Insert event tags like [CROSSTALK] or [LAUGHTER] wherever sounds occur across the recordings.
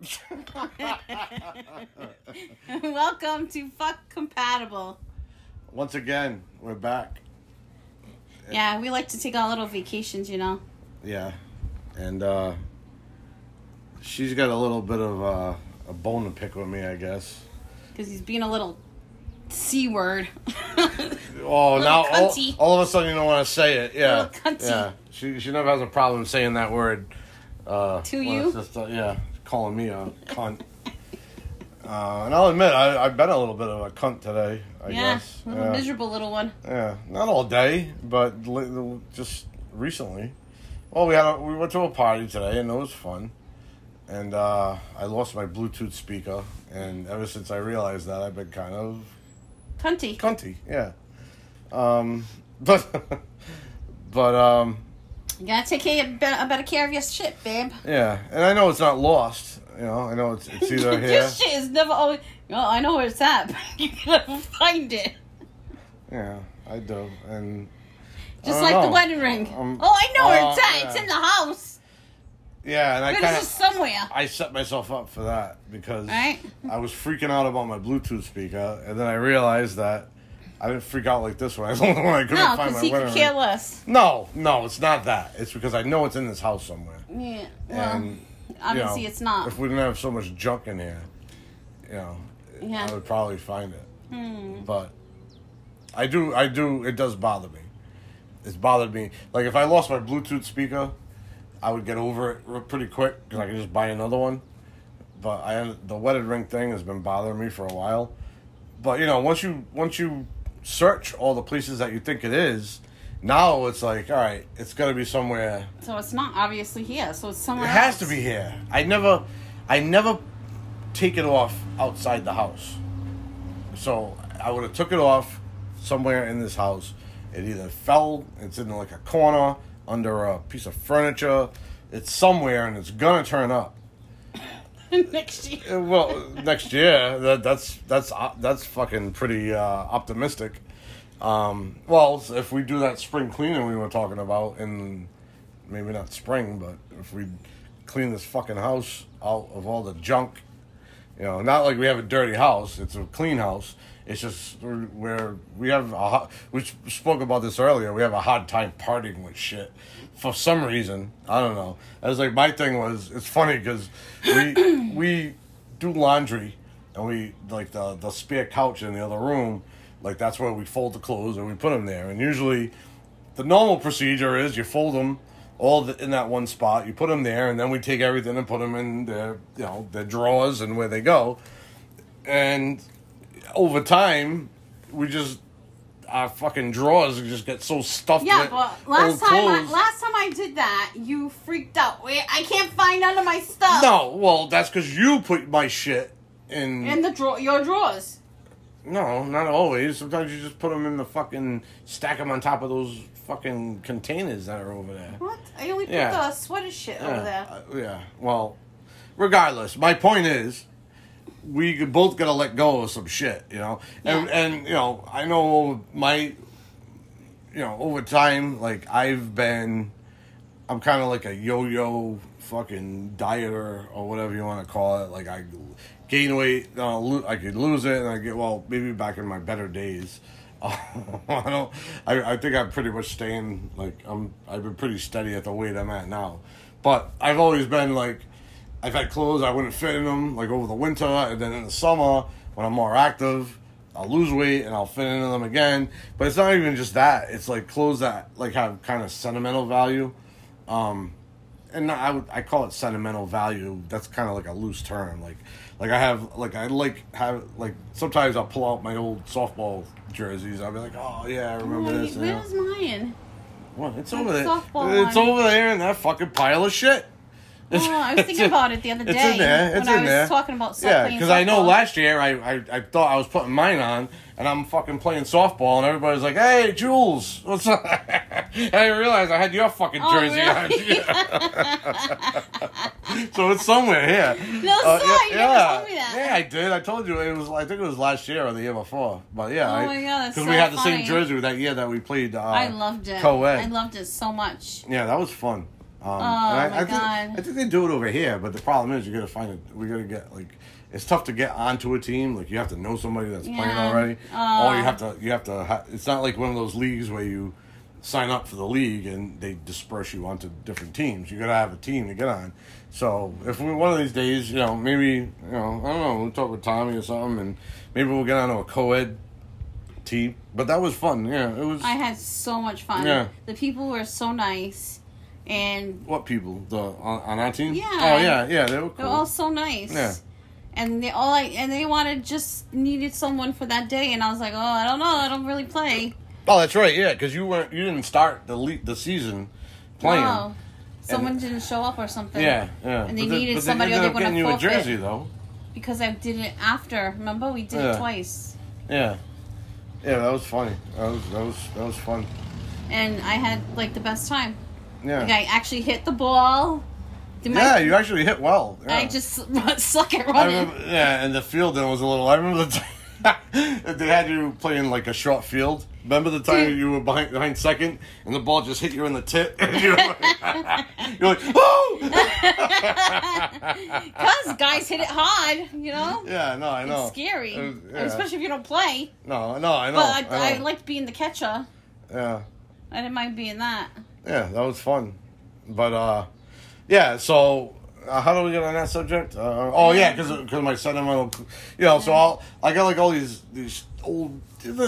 [LAUGHS] Welcome to Fuck Compatible. Once again, we're back. Yeah, we like to take our little vacations, you know. Yeah, and uh, she's got a little bit of uh, a bone to pick with me, I guess. Because he's being a little C word. [LAUGHS] Oh, now all, all of a sudden you don't want to say it. Yeah, cunty. yeah. She she never has a problem saying that word. Uh, To you? uh, yeah, calling me a cunt. [LAUGHS] Uh, and I'll admit, I, I've been a little bit of a cunt today. I yeah, guess. little Yeah. miserable little one. Yeah, not all day, but li- just recently. Well, we had a, we went to a party today, and it was fun. And uh, I lost my Bluetooth speaker, and ever since I realized that, I've been kind of Cunty. cunty. Yeah. Um, [LAUGHS] but but um, You gotta take care, better, better care of your shit, babe. yeah, and I know it's not lost. You know, I know it's it's either [LAUGHS] your here. shit is never always. Oh, I know where it's at, [LAUGHS] but you gotta find it. Yeah, I do, and Just like don't the wedding ring. Um, oh, I know where oh, it's at. It's in the house. yeah, and I But kind of somewhere. I set myself up for that because Right? I was freaking out about my Bluetooth speaker, and then I realized that I didn't freak out like this one. I was the only when I couldn't No, find because my he could wedding care ring. less. No, no, it's not that. It's because I know it's in this house somewhere. Yeah. Well, and obviously know, it's not. If we didn't have so much junk in here, you know, Yeah. I would probably find it. Hmm. But I do, I do. It does bother me. It's bothered me. Like if I lost my Bluetooth speaker, I would get over it pretty quick because I could just buy another one. But I, the wedded ring thing has been bothering me for a while. But you know, once you once you search all the places that you think it is, now it's like, all right, it's got to be somewhere So it's not obviously here. So it's somewhere it has else. to be here. I never, I never take it off outside the house. So I would have took it off somewhere in this house. It either fell, it's in like a corner under a piece of furniture. It's somewhere and it's gonna turn up. [LAUGHS] Next year. Uh, Well, next year that that's that's uh, that's fucking pretty uh, optimistic. Um, well, if we do that spring cleaning we were talking about, in maybe not spring, but if we clean this fucking house out of all the junk, you know, not like we have a dirty house; it's a clean house. It's just where we have a ho- we spoke about this earlier. We have a hard time parting with shit for some reason. I don't know. I was like, my thing was it's funny because we [COUGHS] we do laundry and we like the the spare couch in the other room. Like that's where we fold the clothes and we put them there. And usually, the normal procedure is you fold them all the, in that one spot. You put them there, and then we take everything and put them in their you know their drawers and where they go. And over time, we just our fucking drawers just get so stuffed Yeah, but last time I, last time I did that, you freaked out. Wait, I can't find none of my stuff. no, well, that's because you put my shit in. In the drawer, your drawers. no, not always. Sometimes you just put them in the fucking stack them on top of those fucking containers that are over there. What? I only put Yeah. the sweater shit over there. Uh, yeah. Well, regardless, my point is, we both gotta let go of some shit, you know. And Yeah. and you know, I know my, you know, over time, like I've been, I'm kind of like a yo-yo fucking dieter or whatever you want to call it. Like I gain weight, uh, lo- I could lose it, and I get well, maybe back in my better days. [LAUGHS] I don't. I, I think I'm pretty much staying like I'm. I've been pretty steady at the weight I'm at now, but I've always been like, I've had clothes I wouldn't fit in them like over the winter, and then in the summer when I'm more active, I'll lose weight and I'll fit into them again. But it's not even just that. It's like clothes that like have kind of sentimental value, um, and I would I call it sentimental value. That's kind of like a loose term. Like like I have like I like have like sometimes I'll pull out my old softball jerseys. I'll be like, oh yeah, I remember this. where's mine? What? It's over there. It's over there in that fucking pile of shit. Oh, I was [LAUGHS] thinking about it the other day It's in there. It's when I was there. talking about yeah, because I know last year I, I I thought I was putting mine on, and I'm fucking playing softball, and everybody's like, "Hey, Jules, what's up?" [LAUGHS] I didn't realize I had your fucking Oh, jersey really? on. [LAUGHS] so it's somewhere here. No, Uh, sorry, you never told me that. Yeah, I did. I told you it was. I think it was last year or the year before. But yeah, Oh my God, because so we had the same jersey that year that we played. Uh, I loved it. Co-ed. I loved it so much. Yeah, that was fun. Um, Oh, I, my I think, God. I think they do it over here, but the problem is you gotta find it. We gotta get like it's tough to get onto a team. Like you have to know somebody that's playing already, Oh. or you have to you have to. Ha- it's not like one of those leagues where you sign up for the league and they disperse you onto different teams. You gotta have a team to get on. So if we one of these days, you know, maybe you know, I don't know, we'll talk with Tommy or something, and maybe we'll get onto a co-ed team. But that was fun. Yeah, it was. I had so much fun. Yeah. The people were so nice, and what people the on, on our team? Yeah. Oh yeah, yeah, they were cool. they're all so nice. Yeah. And they all like, and they wanted just needed someone for that day, and I was like, oh, I don't know, I don't really play. Oh, that's right. Yeah, because you weren't you didn't start the le- the season playing. Oh, someone didn't show up or something. Yeah, yeah. And they But needed somebody They or they ended up getting you a jersey though. Because I did it after. Remember, we did Yeah. it twice, Yeah, yeah. That was funny. That was that was that was fun. and I had like the best time. Yeah. Like I actually hit the ball. Did my- yeah, you actually hit well. Yeah. I just [LAUGHS] suck at running. remember, yeah, and the field then was a little. I remember the time [LAUGHS] they had you playing like a short field. Remember the time Dude. you were behind behind second and the ball just hit you in the tit? And [LAUGHS] you were like, you're like, oh! Because guys hit it hard, you know. yeah, no, I know. It's scary, It was- yeah. especially if you don't play. No, no, I know. But I, I, I, liked being the catcher. yeah. I didn't mind being that. Yeah, that was fun. But uh yeah, so uh, how do we get on that subject? Uh, oh yeah, because because my sentimental, you know. So I'll, I got like all these these old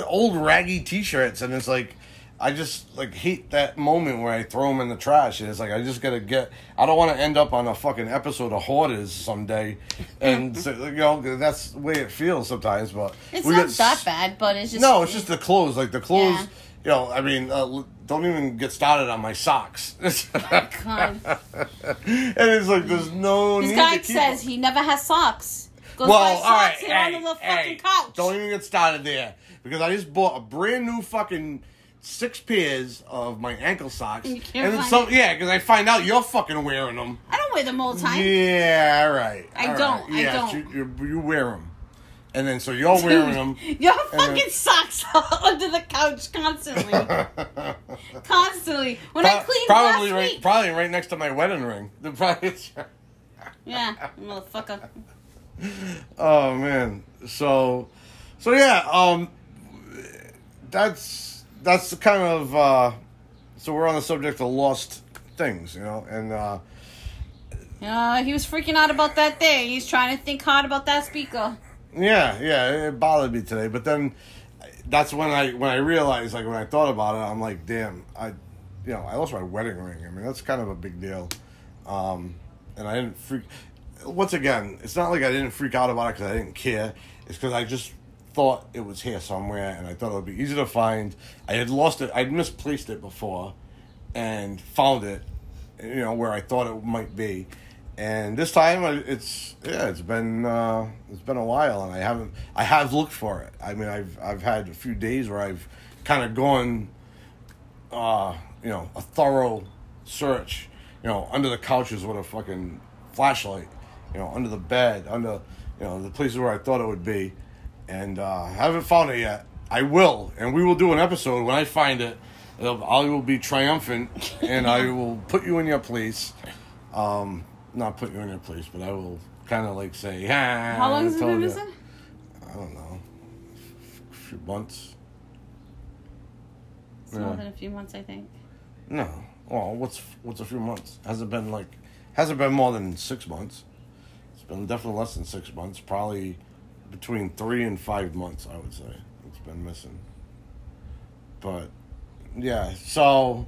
old raggy T-shirts, and it's like I just like hate that moment where I throw them in the trash. And it's like I just gotta get. I don't want to end up on a fucking episode of Hoarders someday, [LAUGHS] and so, you know that's the way it feels sometimes. But It's not get that bad, but it's just no, it's just the clothes. Like the clothes, Yeah. You know. I mean, uh, don't even get started on my socks. [LAUGHS] God. and it's like there's no. This need guy says them. he never has socks. Goes Well, all right, hey, on the hey, fucking couch. don't even get started there because I just bought a brand new fucking six pairs of my ankle socks, And you can't and then find some. it. Yeah, because I find out you're fucking wearing them. I don't wear them all the time. Yeah, all right. I all right. don't, I Yes, don't. You, you, you wear them, and then so you're wearing them. [LAUGHS] Your And then- fucking socks [LAUGHS] under the couch constantly. [LAUGHS] constantly. When I Pro- cleaned probably last right, week. probably right next to my wedding ring. The probably. Yeah, motherfucker. Oh man. So so yeah, um that's that's the kind of uh so we're on the subject of lost things, you know, and uh Uh, he was freaking out about that thing. He's trying to think hard about that speaker. Yeah, yeah, it bothered me today, but then that's when I when I realized like when I thought about it, I'm like, damn, I you know, I lost my wedding ring. I mean, that's kind of a big deal. Um and I didn't freak once again, it's not like I didn't freak out about it because I didn't care. It's because I just thought it was here somewhere, and I thought it would be easy to find. I had lost it. I'd misplaced it before, and found it. You know where I thought it might be, and this time it's yeah, it's been uh, it's been a while, and I haven't. I have looked for it. I mean, I've I've had a few days where I've kind of gone, uh, you know, a thorough search. You know, under the couches with a fucking flashlight you know, under the bed, under, you know, the places where I thought it would be. And uh, I haven't found it yet. I will, and we will do an episode when I find it. I will be triumphant, and I will put you in your place. Um, not put you in your place, but I will kind of like say, ah, How long has I it been missing? I don't know, a few months. It's more than a few months, I think. No, well, what's what's a few months? Has it been like, Has it been more than six months. It's been definitely less than six months. Probably between three and five months, I would say. It's been missing. But yeah, so.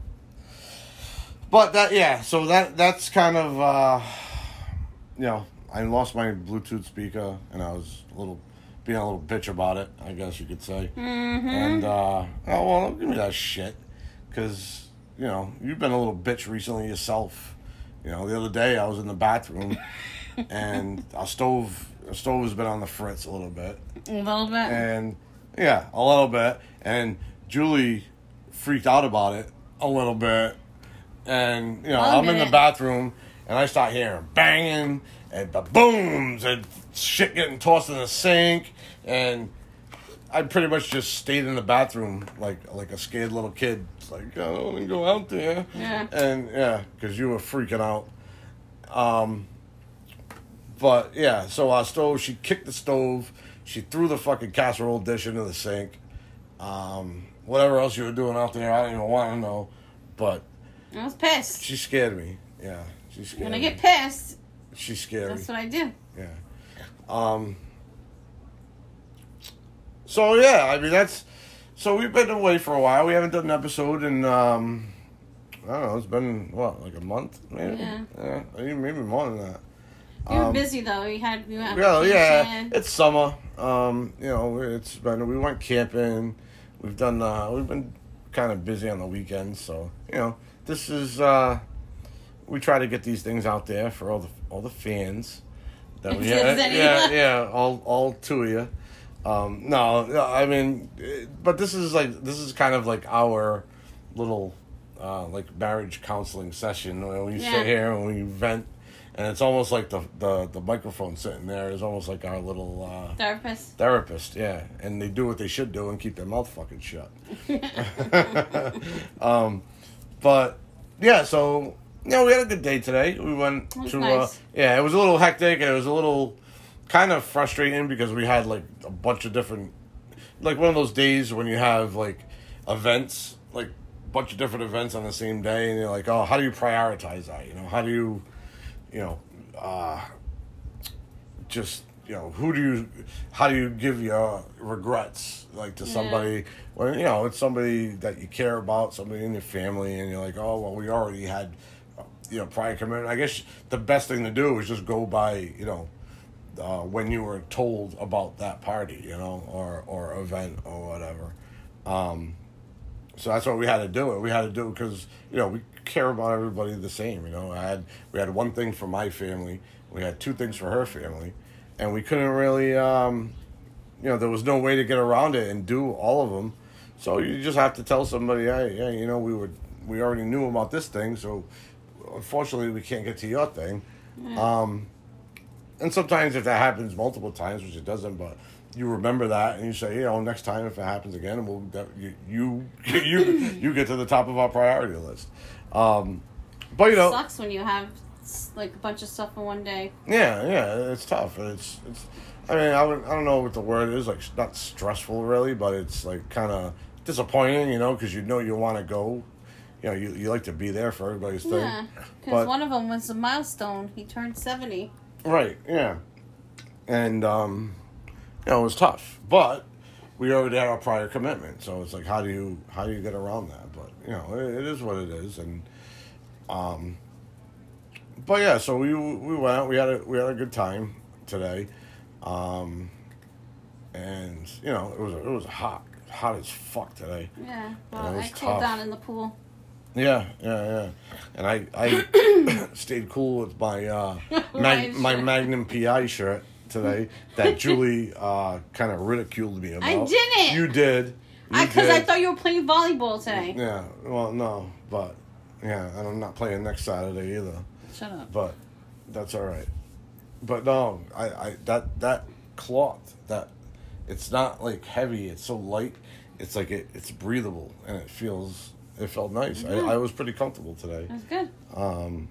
But that yeah, so that that's kind of uh, you know I lost my Bluetooth speaker and I was a little being a little bitch about it, I guess you could say. Mm-hmm. And uh, oh well, don't give me that shit, because you know you've been a little bitch recently yourself. You know, the other day I was in the bathroom, [LAUGHS] and our stove, our stove has been on the fritz a little bit, A little bit. and yeah, a little bit, and Julie freaked out about it a little bit, and you know One I'm in the bathroom, and I start hearing banging and the booms and shit getting tossed in the sink, and I pretty much just stayed in the bathroom like like a scared little kid. It's like I don't want to go out there. Yeah. And yeah, because you were freaking out. Um. But yeah, so our stove. She kicked the stove. She threw the fucking casserole dish into the sink. Um. Whatever else you were doing out there, I don't even want to know. But I was pissed. she scared me. Yeah, she scared When I get pissed, she scared me. that's what I do. Yeah. Um. So yeah, I mean that's. So we've been away for a while. We haven't done an episode in. Um, I don't know. It's been what, like a month, maybe. Yeah. Yeah. Maybe more than that. You were Um, busy though. We had we went Well, yeah. It's summer. Um, you know, it's been. We went camping. We've done. Uh, we've been kind of busy on the weekends, so you know, this is. Uh, we try to get these things out there for all the all the fans. That we [LAUGHS] there's yeah, yeah, yeah, all all two of you. Um, no, no, I mean, but this is like this is kind of like our little uh, like marriage counseling session where we Yeah. sit here and we vent, and it's almost like the the the microphone sitting there is almost like our little uh, therapist. therapist, yeah, and they do what they should do and keep their mouth fucking shut. [LAUGHS] [LAUGHS] um, but yeah, so you know, we had a good day today. We went to uh, yeah, it was a little hectic and it was a little kind of frustrating because we had like a bunch of different like one of those days when you have like events like a bunch of different events on the same day and you're like oh how do you prioritize that you know how do you you know uh just you know who do you how do you give your regrets? Like to somebody when you know it's somebody that you care about somebody in your family and you're like oh well we already had you know prior commitment. I guess the best thing to do is just go by you know uh, when you were told about that party you know or or event or whatever. Um so that's what we had to do. It we had to do because you know we care about everybody the same you know. I had we had one thing for my family. We had two things for her family and we couldn't really um you know there was no way to get around it and do all of them so you just have to tell somebody hey yeah you know we were we already knew about this thing so unfortunately we can't get to your thing. Um and sometimes if that happens multiple times which it doesn't but you remember that and you say you know next time if it happens again we'll you you [LAUGHS] you, you get to the top of our priority list. Um but you know it Sucks when you have like a bunch of stuff in one day. yeah, yeah, it's tough. It's it's. I mean, I would, I don't know what the word is. Like, not stressful really, but it's like kind of disappointing, you know, because you know you want to go. You know, you, you like to be there for everybody's thing. Yeah, because one of them was a milestone. He turned seventy. Right. Yeah. And um, you know, it was tough, but we already had our prior commitment, so it's like, how do you how do you get around that? But you know, it, it is what it is, and um, but yeah, so we we went out. We had a we had a good time today, um, and you know, it was it was hot hot as fuck today. Yeah, well, Yeah, it was I cooled down in the pool. Yeah, yeah, yeah. And I I [COUGHS] stayed cool with my uh [LAUGHS] mag, my. Magnum PI shirt today that [LAUGHS] Julie uh kind of ridiculed me about. I didn't. You did. Because I, did. thought you were playing volleyball today. Yeah. Well, no, but yeah, and I'm not playing next Saturday either. Shut up. But that's all right. But no, I I that that cloth that it's not like heavy. It's so light. It's like it, it's breathable and it feels it felt nice. Yeah. I, I was pretty comfortable today. That's good. Um,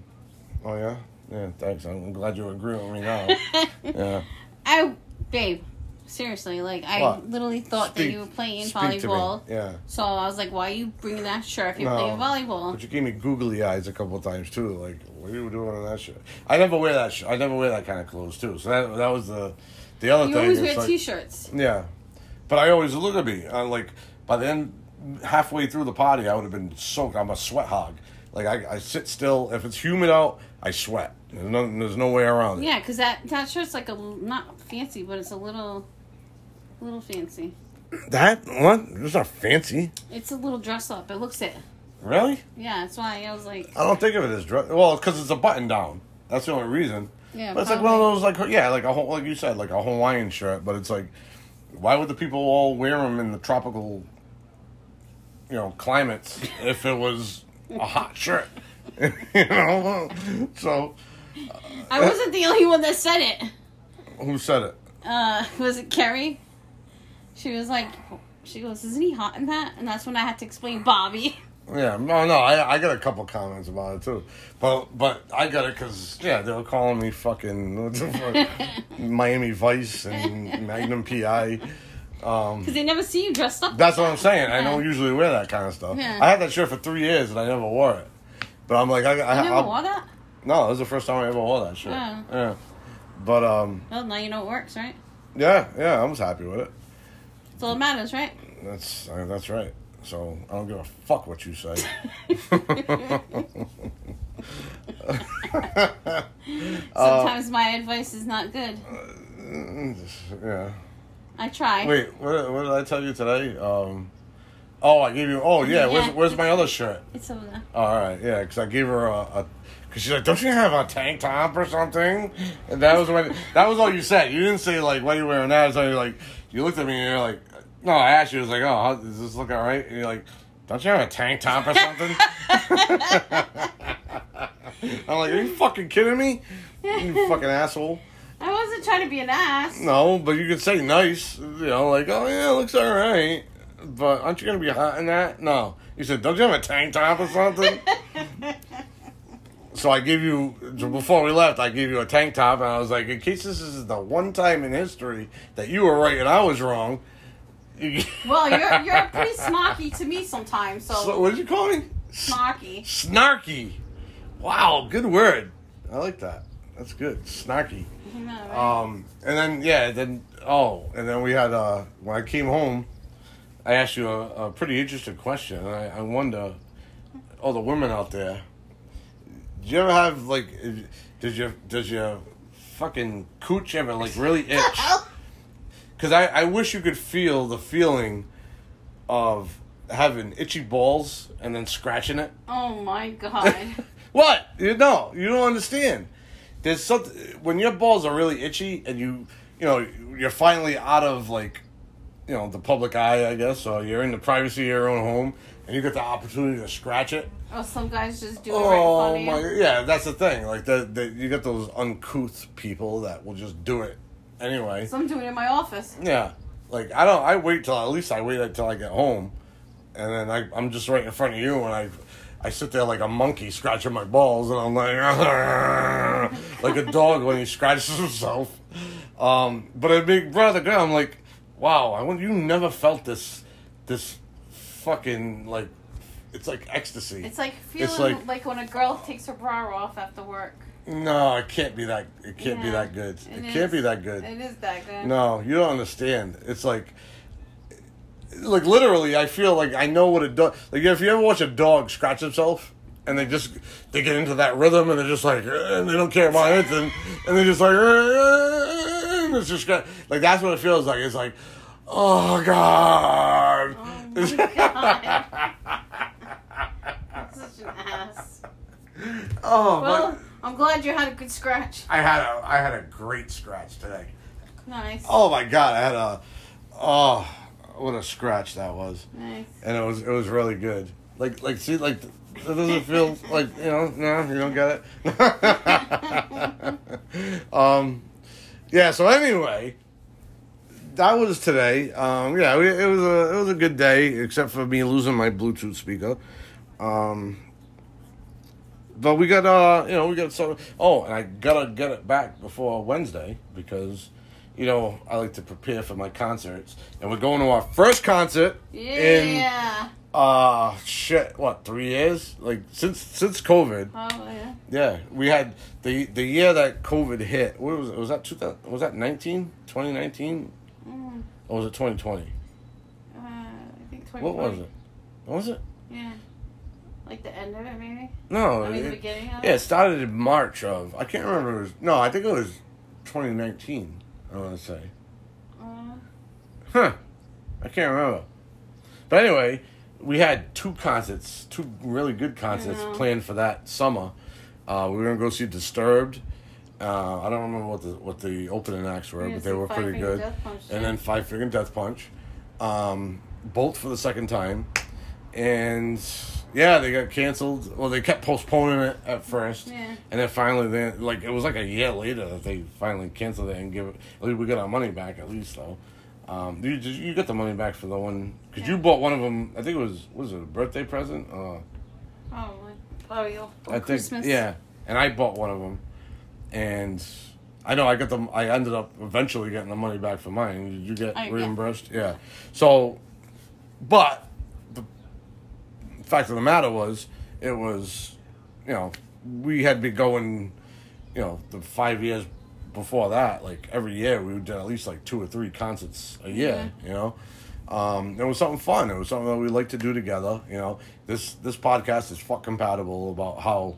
oh yeah, yeah. Thanks. I'm glad you agree with me now. [LAUGHS] yeah. I, babe, seriously, like I What? literally thought that you were playing speak volleyball. Yeah. So I was like, "Why are you bringing that shirt if you're No. playing volleyball?" But you gave me googly eyes a couple of times too. Like, what are you doing in that shirt? I never wear that. Sh- I never wear that kind of clothes too. So that that was the the other You thing. always wear like- t-shirts. Yeah, but I always look at me. I like by the end, halfway through the party, I would have been soaked. I'm a sweat hog. Like I, I sit still. If it's humid out, I sweat. There's no, there's no way around it. Yeah, because that that shirt's like a not fancy, but it's a little, little fancy. That what? It's not fancy. It's a little dress up. It looks it. Really? Yeah, that's why I was like, I don't think of it as dress. Well, because it's a button down. That's the only reason. yeah. But it's like one of those, like yeah, like a like you said, like a Hawaiian shirt. But it's like, why would the people all wear them in the tropical, you know, climates [LAUGHS] if it was a hot shirt? [LAUGHS] you know, so I wasn't the only one that said it. who said it? Uh, was it Carrie? She was like, she goes, "Isn't he hot in that?" And that's when I had to explain Bobby. [LAUGHS] Yeah, no, no, I, I got a couple comments about it too, but but I got it because yeah, they were calling me fucking what the fuck, Miami Vice and Magnum PI. Um, [LAUGHS] Because they never see you dressed up. that's what I'm saying. I don't usually wear that kind of stuff. Yeah. I had that shirt for three years and I never wore it. But I'm like, I, I, You never I'll- wore that? no, this is the first time I ever wore that shirt. Oh. Yeah, but um, Well, now you know it works, right? yeah, yeah, I was happy with it. That's all that matters, right? That's uh, that's right. So I don't give a fuck what you say. [LAUGHS] [LAUGHS] Sometimes my advice is not good. yeah. I try. Wait, what, what did I tell you today? Um, oh, I gave you. Oh, yeah. Where's Yeah. Where's my other shirt? It's over there. All right, yeah, because I gave her a. a Cause she's like, don't you have a tank top or something? And that was when that was all you said. You didn't say like, why are you wearing that? So you like, you looked at me and you're like, no. I asked you, I was like, oh, how, does this look all right? And you're like, don't you have a tank top or something? [LAUGHS] I'm like, are you fucking kidding me? You fucking asshole. I wasn't trying to be an ass. No, but you could say nice. You know, like, oh yeah, it looks all right. But aren't you gonna be hot in that? No. You said, don't you have a tank top or something? so I gave you before we left. I gave you a tank top, and I was like, in case this is the one time in history that you were right and I was wrong. [LAUGHS] Well, you're you're pretty snarky to me sometimes. So, So, what did you call me? snarky. Snarky. Wow, good word. I like that. That's good. Snarky. Know, right? Um, and then yeah, then oh, and then we had uh, when I came home, I asked you a, a pretty interesting question, I, I wonder, all the women out there, do you ever have like, did you does your fucking cooch ever like really itch? [LAUGHS] Because I I wish you could feel the feeling of having itchy balls and then scratching it. oh my [LAUGHS] god. What? You know, you don't understand. There's something when your balls are really itchy and you, you know, you're finally out of like, you know, the public eye, I guess. So you're in the privacy of your own home, and you get the opportunity to scratch it. oh, some guys just do it right in Oh front of my! Yeah, that's the thing. Like the, the you get those uncouth people that will just do it anyway. So I'm doing it in my office. Yeah, like I don't. I wait till at least I wait until I get home, and then I, I'm just right in front of you, and I, I sit there like a monkey scratching my balls, and I'm like, [LAUGHS] like a dog when he scratches himself. Um, but a big brother girl, I'm like, wow, I want you never felt this, this, fucking like, it's like ecstasy. It's like feeling It's like, like- when a girl takes her bra off after work. No, it can't be that. It can't be that good. it It, can't be that good. It is that good. No, you don't understand. It's like, like literally, I feel like I know what a dog. Like if you ever watch a dog scratch himself, and they just they get into that rhythm, and they're just like, eh, and they don't care about anything, and they're just like, eh, and it's just got- like that's what it feels like. It's like, oh god. Oh my god. [LAUGHS] Such an ass. oh, Well, but I'm glad you had a good scratch. I had a I had a great scratch today. Nice. Oh my god, I had a oh what a scratch that was. Nice. and it was it was really good. Like like see like it doesn't feel [LAUGHS] like you know no you don't get it. [LAUGHS] um, yeah. So anyway, that was today. Um, yeah, it was a it was a good day except for me losing my Bluetooth speaker. Um, but we got uh you know we got some oh and I gotta get it back before Wednesday because. You know, I like to prepare for my concerts, and we're going to our first concert in uh shit, what, three years? Like since since COVID. Oh yeah. Yeah. We had the the year that COVID hit. What was it? Was that two thousand was that 19? 2019? Mm, Or was it twenty twenty? uh, I think 20. What was it? What was it? Yeah. Like the end of it, maybe. No. I mean, the it, beginning of yeah, it. started in March of I can't remember it was no, I think it was twenty nineteen, I wanna say. Uh, Huh. I can't remember. But anyway, we had two concerts, two really good concerts planned for that summer. Uh, we were gonna go see Disturbed. Uh, I don't remember what the what the opening acts were, but they were pretty good. Punch, and yeah. then Five Finger Death Punch, um, both for the second time, and yeah, they got canceled. Well, they kept postponing it at first, Yeah. and then finally, then like it was like a year later that they finally canceled it and give it. At least we got our money back at least though. Um, you just, you got the money back for the one because you bought one of them. I think it was was it a birthday present? Uh, Oh, like, oh, you I think Christmas. yeah, and I bought one of them, and I know I got them. I ended up eventually getting the money back for mine. Did you get I- reimbursed? Yeah. So, but fact of the matter was, it was, you know, we had been going, you know, the five years before that, like every year we did at least like two or three concerts a year. You know. Um, it was something fun. It was something that we like to do together. You know, this this podcast is fuck compatible about how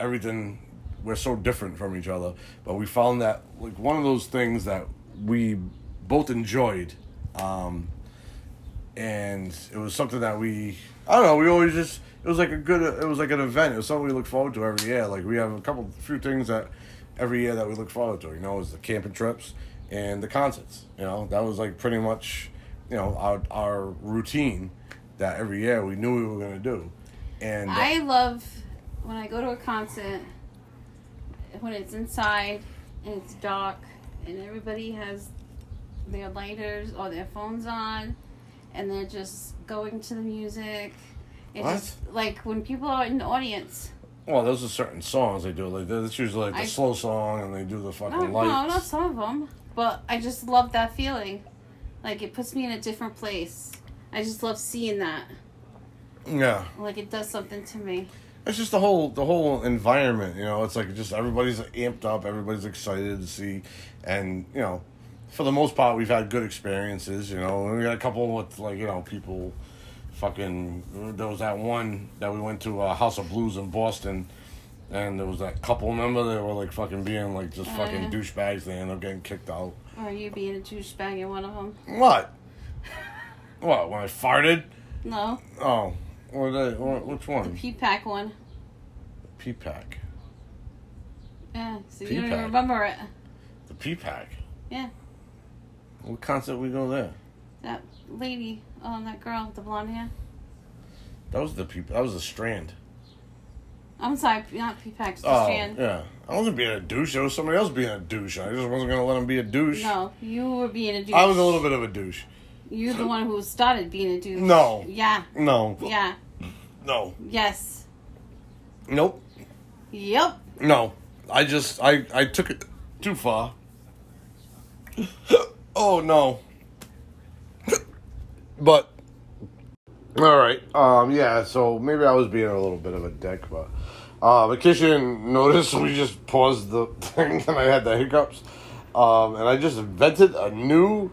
everything we're so different from each other, but we found that like one of those things that we both enjoyed, um, and it was something that we I don't know we always just it was like a good it was like an event. It was something we look forward to every year. Like we have a couple few things that every year that we look forward to. You know, is the camping trips and the concerts. You know, that was like pretty much you know our our routine that every year we knew we were gonna do. And I love when I go to a concert when it's inside and it's dark and everybody has their lighters or their phones on and they're just going to the music. It's What? just like when people are in the audience. Well, those are certain songs they do. Like that's usually like the I- slow song, and they do the fucking No, no, not some of them, but I just love that feeling. Like it puts me in a different place. I just love seeing that. Yeah, Like it does something to me. it's just the whole the whole environment. You know, it's like just everybody's amped up, everybody's excited to see, and you know, for the most part, we've had good experiences. You know, we got a couple with like you know people, fucking. There was that one that we went to uh, House of Blues in Boston. And there was that couple member that were like fucking being like just Oh, fucking douchebags. They ended up getting kicked out. Or you being a douchebag in one of them. What? What? When I farted? No, Oh, what? They, what which one? the one? PPAC one. PPAC. Yeah, so you don't even remember it. The PPAC. Yeah. What concert we go there? That lady, um, that girl with the blonde hair. That was the P. That was the Strand. I'm sorry, not PPACs, the Oh, strand. yeah. I wasn't being a douche. It was somebody else being a douche. I just wasn't gonna let him be a douche. No, you were being a douche. I was a little bit of a douche. You're the one who started being a douche. No. Yeah. No. Yeah. No. Yes. Nope. Yep. No. I just I I took it too far. [LAUGHS] oh no. but all right. Um yeah, so maybe I was being a little bit of a dick, but uh in case you didn't notice, [LAUGHS] we just paused the thing [LAUGHS] and I had the hiccups. Um and I just invented a new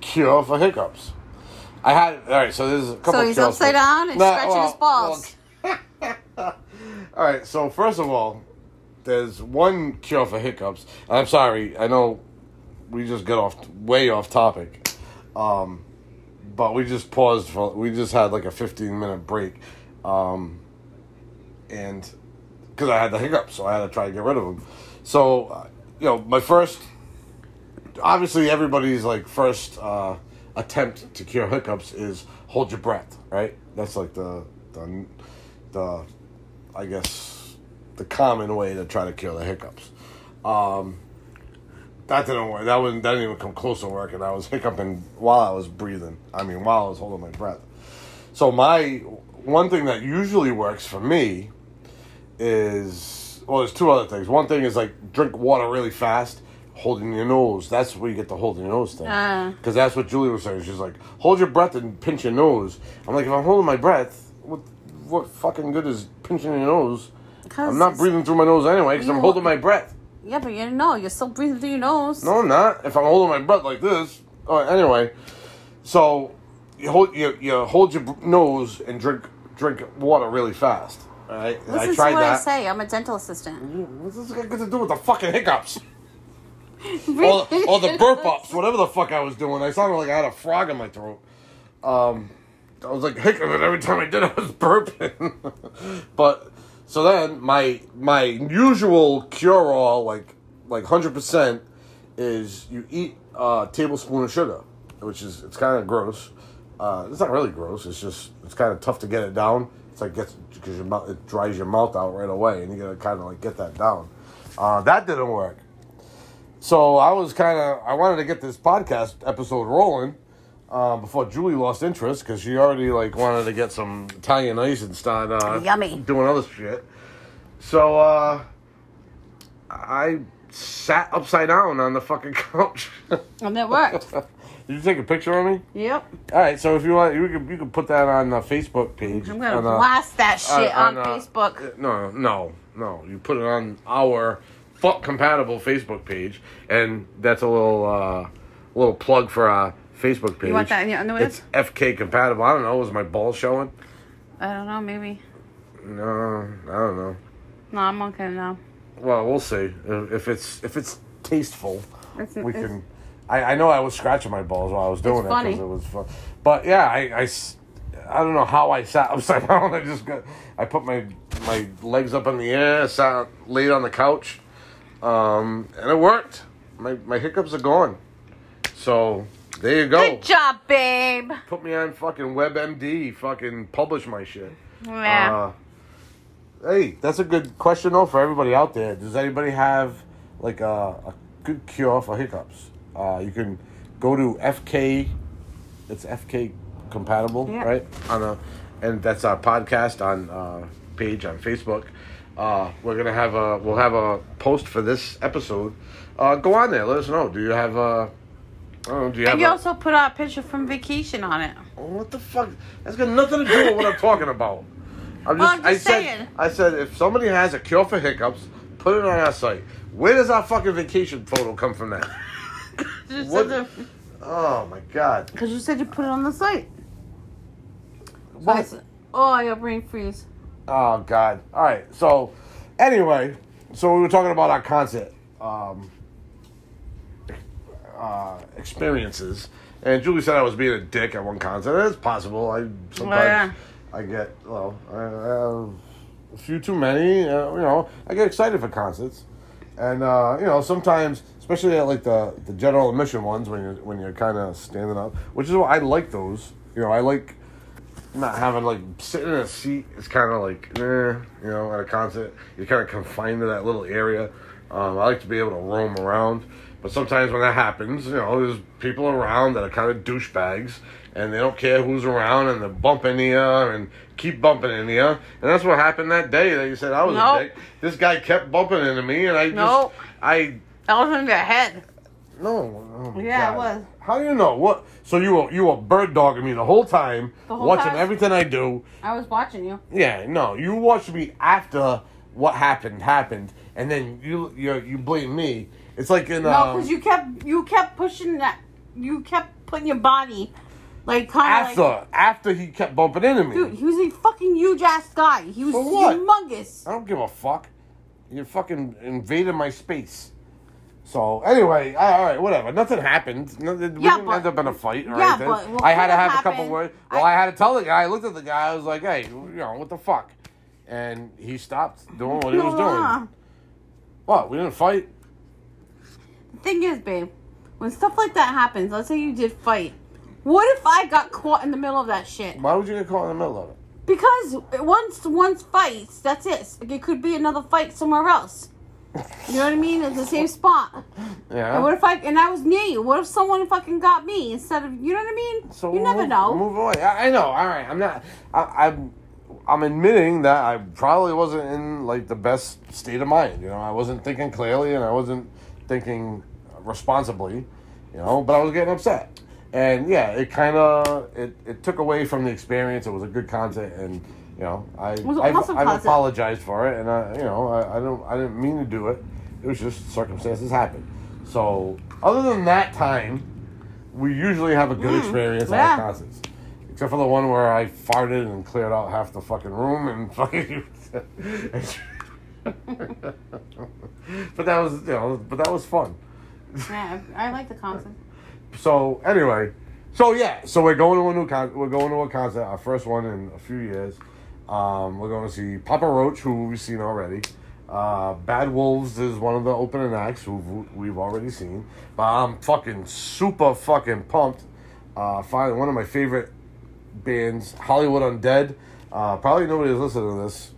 cure for hiccups. I had all right, so there's a couple of So he's upside down and Nah, stretching his balls. well, [LAUGHS] all right, so first of all, there's one cure for hiccups. I'm sorry, I know we just got off way off topic, um, but we just paused for we just had like a 15 minute break, um, and because I had the hiccups, so I had to try to get rid of them. So, uh, you know, my first, obviously, everybody's like first uh, attempt to cure hiccups is hold your breath, right? That's like the the the I guess the common way to try to cure the hiccups. Um, that didn't work. That wasn't. That didn't even come close to working. I was hiccuping while I was breathing. I mean, while I was holding my breath. So my one thing that usually works for me is well, there's two other things. One thing is like drink water really fast, holding your nose. That's where you get the holding your nose thing. Ah. Because that's what Julie was saying. She's like, hold your breath and pinch your nose. I'm like, if I'm holding my breath, what what fucking good is pinching your nose? I'm not breathing through my nose anyway because I'm holding my breath. Yeah, but you know, you're still breathing through your nose. No, I'm not. If I'm holding my breath like this. Oh, anyway, so you hold you, you hold your nose and drink drink water really fast. All right, And Listen I tried to what that. I say. I'm a dental assistant. What's this got to do with the fucking hiccups? [LAUGHS] or, or the burp ups, whatever the fuck I was doing. I sounded like I had a frog in my throat. Um, I was like hiccuping every time I did. I was burping. [LAUGHS] but so then my my usual cure all like like hundred percent is you eat a tablespoon of sugar, which is it's kind of gross. Uh, it's not really gross. It's just it's kind of tough to get it down. It's like gets because your mouth it dries your mouth out right away, and you gotta kind of like get that down. Uh, that didn't work. so I was kind of I wanted to get this podcast episode rolling uh, before Julie lost interest because she already like wanted to get some Italian ice and start uh, Yummy. doing other shit. So uh, I sat upside down on the fucking couch. [LAUGHS] And that worked. Did you take a picture of me? yep. All right, so if you want, you can you can put that on the Facebook page. I'm gonna on, uh, blast that shit on, uh, Facebook. No, no, no. You put it on our fuck compatible Facebook page, and that's a little uh, little plug for our Facebook page. You want that in your underwear? It's FK compatible. I don't know. Was my ball showing? I don't know, maybe. No, I don't know. No, I'm okay now. Well, we'll see if it's if it's tasteful. It's, we it's- can. I, I know I was scratching my balls while I was doing It's it because it was fun. But yeah, I, I I don't know how I sat [LAUGHS] upside down. I just got I put my my legs up in the air, sat laid on the couch, um, and it worked. My my hiccups are gone. So there you go. Good job, babe. Put me on fucking WebMD. Fucking publish my shit. Yeah. Uh, hey, that's a good question though for everybody out there. Does anybody have like a, a good cure for hiccups? Uh, you can go to FK. It's FK compatible, Yeah. right? On a, and that's our podcast on uh, page on Facebook. Uh, we're gonna have a we'll have a post for this episode. Uh, go on there. Let us know. Do you have a? I don't know, do you have and you a, also put out a picture from vacation on it. what the fuck? That's got nothing to do with what I'm talking about. I'm Well, I'm just I said, saying. I said, if somebody has a cure for hiccups, put it on our site. Where does our fucking vacation photo come from? That? [LAUGHS] What? Oh my god! Because you said you put it on the site. So I What? said, oh, I got brain freeze. Oh god! All right. So, anyway, so we were talking about our concert um, uh, experiences, and Julie said I was being a dick at one concert. It's possible. I sometimes yeah. I get well, I have a few too many. Uh, you know, I get excited for concerts, and uh, you know sometimes, especially at like the the general admission ones when you're when you're kind of standing up, which is why I like those. You know, I like not having like sitting in a seat is kind of like eh, you know at a concert you're kind of confined to that little area um, i like to be able to roam around but sometimes when that happens you know there's people around that are kind of douchebags and they don't care who's around and they bump into you and keep bumping into you and that's what happened that day that you said i was Nope. a dick this guy kept bumping into me and i just Nope. i That was in your head. no oh my Yeah, it was. how do you know what so you were you were bird dogging me the whole time The whole watching time? everything i do I was watching you. yeah, no, you watched me after what happened happened, and then you you you blame me. It's like in No, because um, you kept you kept pushing that. You kept putting your body, like kind of after like. after he kept bumping into me. Dude, he was a fucking huge ass guy. He was For what? humongous. I don't give a fuck. You fucking invaded my space. So anyway, I, all right, whatever. Nothing happened. No, we Yeah, didn't but- end up in a fight or yeah, anything. but what I had to have a couple words. Well, I, I- had to tell the guy. I looked at the guy. I was like, "Hey, you know what the fuck?" And he stopped doing what he was [LAUGHS] doing. What? We didn't fight. Thing is, babe, when stuff like that happens, let's say you did fight. What if I got caught in the middle of that shit? Why would you get caught in the middle of it? Because once once fights, that's it. Like, it could be another fight somewhere else. You know what I mean? It's the same spot. Yeah. And what if I and I was near you? What if someone fucking got me instead of you know what I mean? So you we'll never move, know. Move away. I, I know. All right. I'm not. I, I'm. I'm admitting that I probably wasn't in like the best state of mind. You know, I wasn't thinking clearly and I wasn't thinking responsibly. You know, but I was getting upset. And yeah, it kind of it, it took away from the experience. It was a good concert, and you know, I I've, I've apologized for it, and I you know I, I don't I didn't mean to do it. It was just circumstances happened. So other than that time, we usually have a good experience at Mm, yeah. our concerts. Except for the one where I farted and cleared out half the fucking room and [LAUGHS] fucking. [LAUGHS] [LAUGHS] but that was you know, but that was fun. Yeah, I, like the concert. So anyway, so yeah, so we're going to a new con- we're going to a concert, our first one in a few years. Um, we're going to see Papa Roach, who we've seen already. Uh, Bad Wolves is one of the opening acts who we've already seen. But I'm fucking super fucking pumped. Uh, finally, one of my favorite bands, Hollywood Undead. Uh, probably nobody's listening to this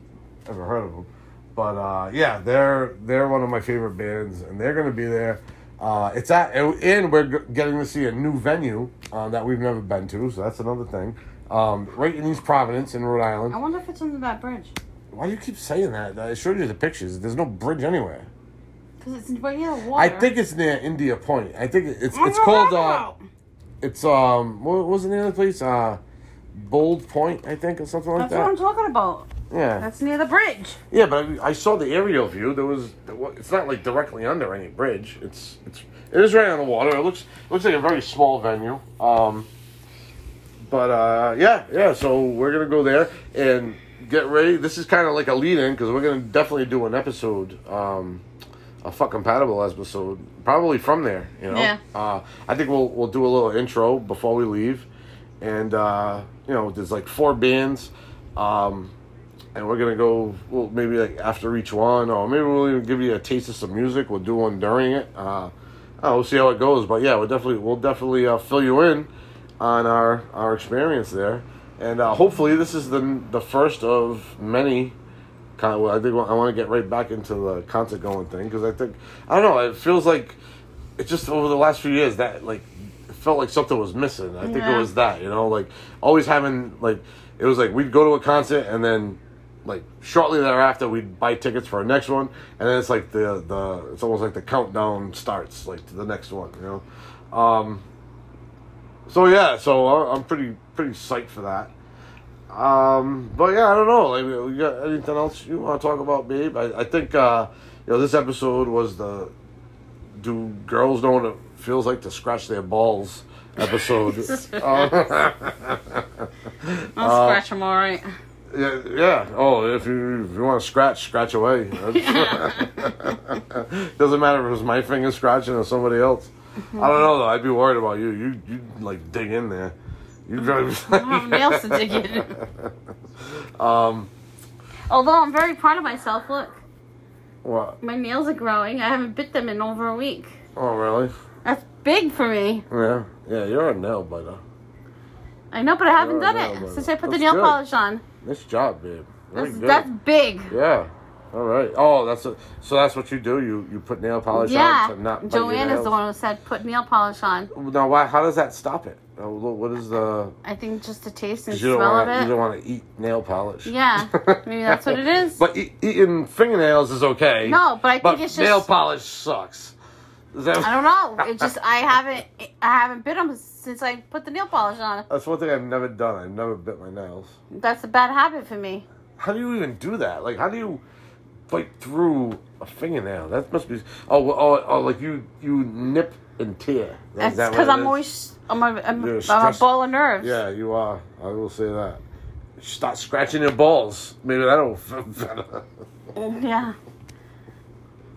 ever heard of them, but uh, yeah, they're they're one of my favorite bands, and they're gonna be there. Uh, it's at and we're getting to see a new venue uh, that we've never been to, so that's another thing. Um, right in East Providence in Rhode Island. I wonder if it's under that bridge. Why do you keep saying that? I showed you the pictures. There's no bridge anywhere. Because it's right near the water. I think it's near India Point. I think it's it's called uh, it's um what was the name of the place? Uh, Bold Point, I think, or something like that. That's what I'm talking about. Yeah, That's near the bridge. yeah, but I, I saw the aerial view. There was it's not like directly under any bridge. It's it's it is right on the water. It looks it looks like a very small venue. Um, but uh, yeah, yeah. So we're gonna go there and get ready. This is kind of like a lead in because we're gonna definitely do an episode, um, a fuck compatible episode, probably from there. You know, Yeah. uh, I think we'll we'll do a little intro before we leave, and uh, you know, there's like four bands. Um, and we're gonna go well maybe like after each one or maybe we'll even give you a taste of some music. We'll do one during it. Uh oh, we'll see how it goes. But yeah we'll definitely we'll definitely uh, fill you in on our our experience there. And uh, hopefully this is the the first of many kind of i think i want to get right back into the concert going thing because i think i don't know it feels like it just over the last few years that like it felt like something was missing. I think it was that you know like always having like it was like we'd go to a concert and then like shortly thereafter we'd buy tickets for our next one and then it's like the the it's almost like the countdown starts like to the next one you know? Um so yeah so I- i'm pretty pretty psyched for that. Um but yeah i don't know like we got anything else you want to talk about babe? I, I think uh you know this episode was the do girls know what it feels like to scratch their balls episode? [LAUGHS] Uh, [LAUGHS] I'll Uh, scratch them all right. Yeah, yeah. Oh, if you if you want to scratch, scratch away. [LAUGHS] [LAUGHS] Doesn't matter if it's my finger scratching or somebody else. I don't know though. I'd be worried about you. You you like dig in there. You drive. I don't have nails to dig in. [LAUGHS] Um. Although I'm very proud of myself. Look, What? my nails are growing. I haven't bit them in over a week. Oh, really? That's big for me. Yeah. Yeah. You're a nail biter. I know, but I haven't done it since I put the nail good. polish on. Nice job, babe. Very That's, good. that's big. Yeah. All right. Oh, that's a, so. That's what you do. You you put nail polish Yeah. on to not bite your Joanne is the one who said put nail polish on. Now, why? How does that stop it? What is the? I think just the taste and smell want of you don't want to eat nail polish. Yeah, maybe that's what it is. [LAUGHS] But e- eating fingernails is okay. No, but I think but it's just- nail polish sucks. That, I don't know. It just I haven't I haven't bit them since I put the nail polish on. That's one thing I've never done. I've never bit my nails. That's a bad habit for me. How do you even do that? Like, how do you bite through a fingernail? That must be. Oh, oh, oh like you you nip and tear. That's Is that because I'm always I'm a, I'm, You're I'm a ball of nerves. Yeah, you are. I will say that. Start scratching your balls. Maybe that'll [LAUGHS] feel better. Yeah.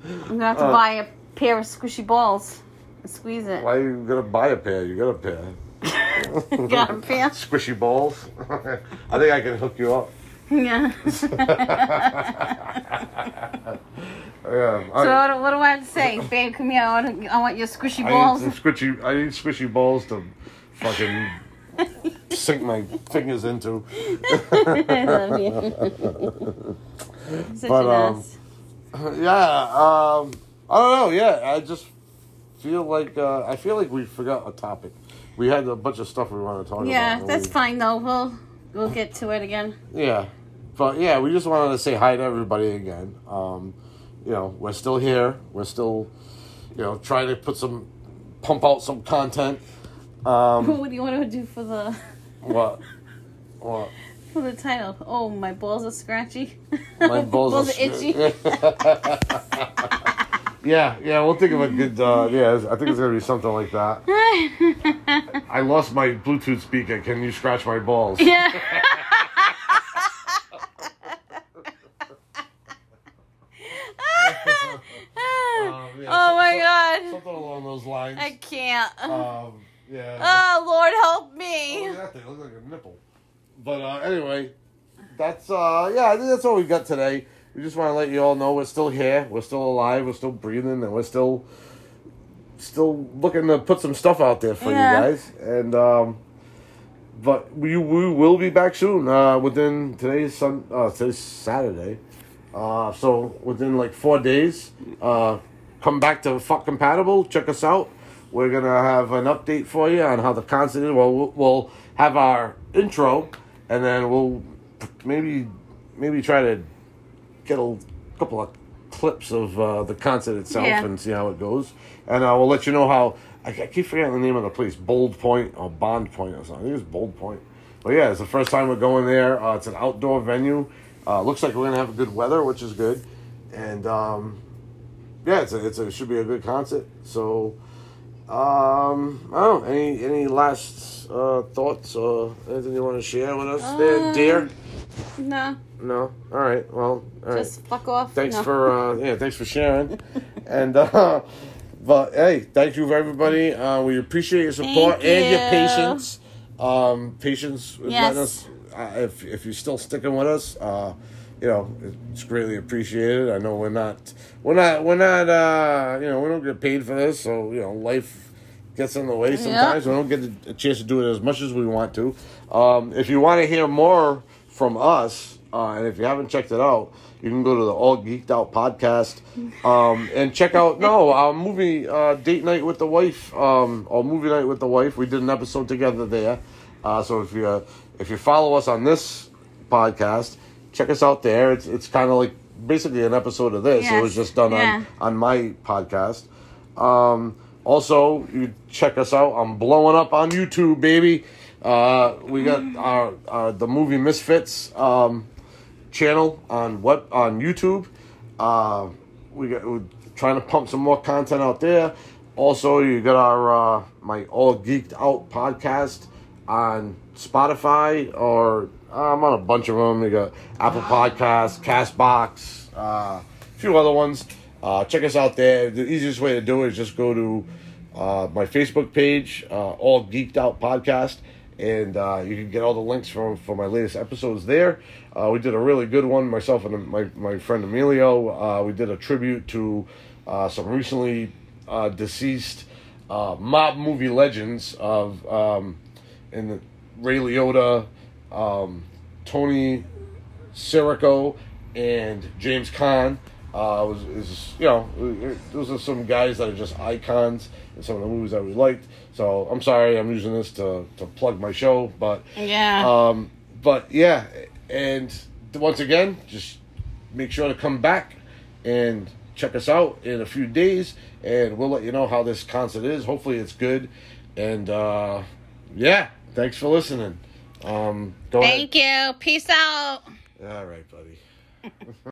I'm gonna have to Uh, buy a pair of squishy balls squeeze it. Why you gonna buy a pair? You got a pair. [LAUGHS] Got a pair. [LAUGHS] Squishy balls. [LAUGHS] I think I can hook you up. Yeah. Yeah. so what, what do I have to say, babe? Come here. I want, I want your squishy balls. I need squishy. I need squishy balls to fucking sink my fingers into. I love you. Such But, um, yeah. Um. I don't know. Yeah. I just feel like uh, I feel like we forgot a topic. We had a bunch of stuff we wanted to talk about. Yeah, that's we- fine though. We'll we'll get to it again. Yeah. But yeah, we just wanted to say hi to everybody again. Um, you know, we're still here. We're still, you know, trying to put some, pump out some content. Um, [LAUGHS] what do you want to do for the what? What? [LAUGHS] for the title? Oh, my balls are scratchy. My [LAUGHS] balls, are scr- itchy. Yeah, yeah. We'll think of a good. Uh, yeah, I think it's gonna be something like that. [LAUGHS] I lost my Bluetooth speaker. Can you scratch my balls? yeah. [LAUGHS] Um, yeah, oh my so- god. Something along those lines. I can't. Um, yeah. oh Lord, help Oh, me. look at that thing. It looks like a nipple. But uh, anyway, that's uh, yeah. I think that's all we've got today. We just want to let you all know we're still here. We're still alive. We're still breathing, and we're still still looking to put some stuff out there for Yeah. you guys. And um, but we we will be back soon. Uh, within today's sun. Uh, today's Saturday. Uh, so within like four days. Uh, come back to Fuck Compatible. Check us out. We're gonna have an update for you on how the concert is. Well, we'll- we'll have our intro, and then we'll maybe maybe try to get a couple of clips of uh, the concert itself Yeah. and see how it goes. And uh, we'll let you know how. I, I keep forgetting the name of the place, Bold Point or Bond Point or something. I think it's Bold Point. But yeah, it's the first time we're going there. Uh, it's an outdoor venue. Uh, looks like we're gonna have good weather, which is good. And um, yeah, it's a, it's a, it should be a good concert. So, um, I don't know. Any any last uh, thoughts or anything you want to share with us, there, Um, dear? No, No. All right. Well. All right. just fuck off. Thanks No. for uh, yeah, thanks for sharing. [LAUGHS] and uh, but hey, thank you for everybody. Uh, we appreciate your support and your patience. Um, patience with Yes. us. Uh, if if you're still sticking with us, uh, you know it's greatly appreciated. I know we're not we're not we're not uh, you know we don't get paid for this, so you know life gets in the way sometimes. We don't get a chance to do it as much as we want to. Um, if you want to hear more from us, uh, and if you haven't checked it out, you can go to the All Geeked Out podcast um, and check out no our movie uh, date night with the wife um, or movie night with the wife. We did an episode together there. Uh, so if you uh, if you follow us on this podcast, check us out there. It's it's kind of like basically an episode of this. It was just done Yeah. on on my podcast. Um, also, you check us out. I'm blowing up on YouTube, baby. Uh, we got our, our the movie Misfits um, channel on what on YouTube. Uh, we got we're trying to pump some more content out there. Also, you got our uh, my All Geeked Out podcast on Spotify or uh, I'm on a bunch of them. We got Apple Podcasts, Castbox, uh, a few other ones. Uh, check us out there. The easiest way to do it is just go to uh, my Facebook page, uh, All Geeked Out Podcast, and uh, you can get all the links for, for my latest episodes there. Uh, we did a really good one, myself and my, my friend Emilio. Uh, we did a tribute to uh, some recently uh, deceased uh, mob movie legends of um, in the Ray Liotta, um, Tony Sirico, and James Caan. Was is you know those are some guys that are just icons in some of the movies that we liked. So I'm sorry I'm using this to, to plug my show, but Yeah. um, but yeah, and once again, just make sure to come back and check us out in a few days, and we'll let you know how this concert is. Hopefully, it's good, and uh, yeah, thanks for listening. Um, go ahead. Thank you. Peace out. All right, buddy. [LAUGHS]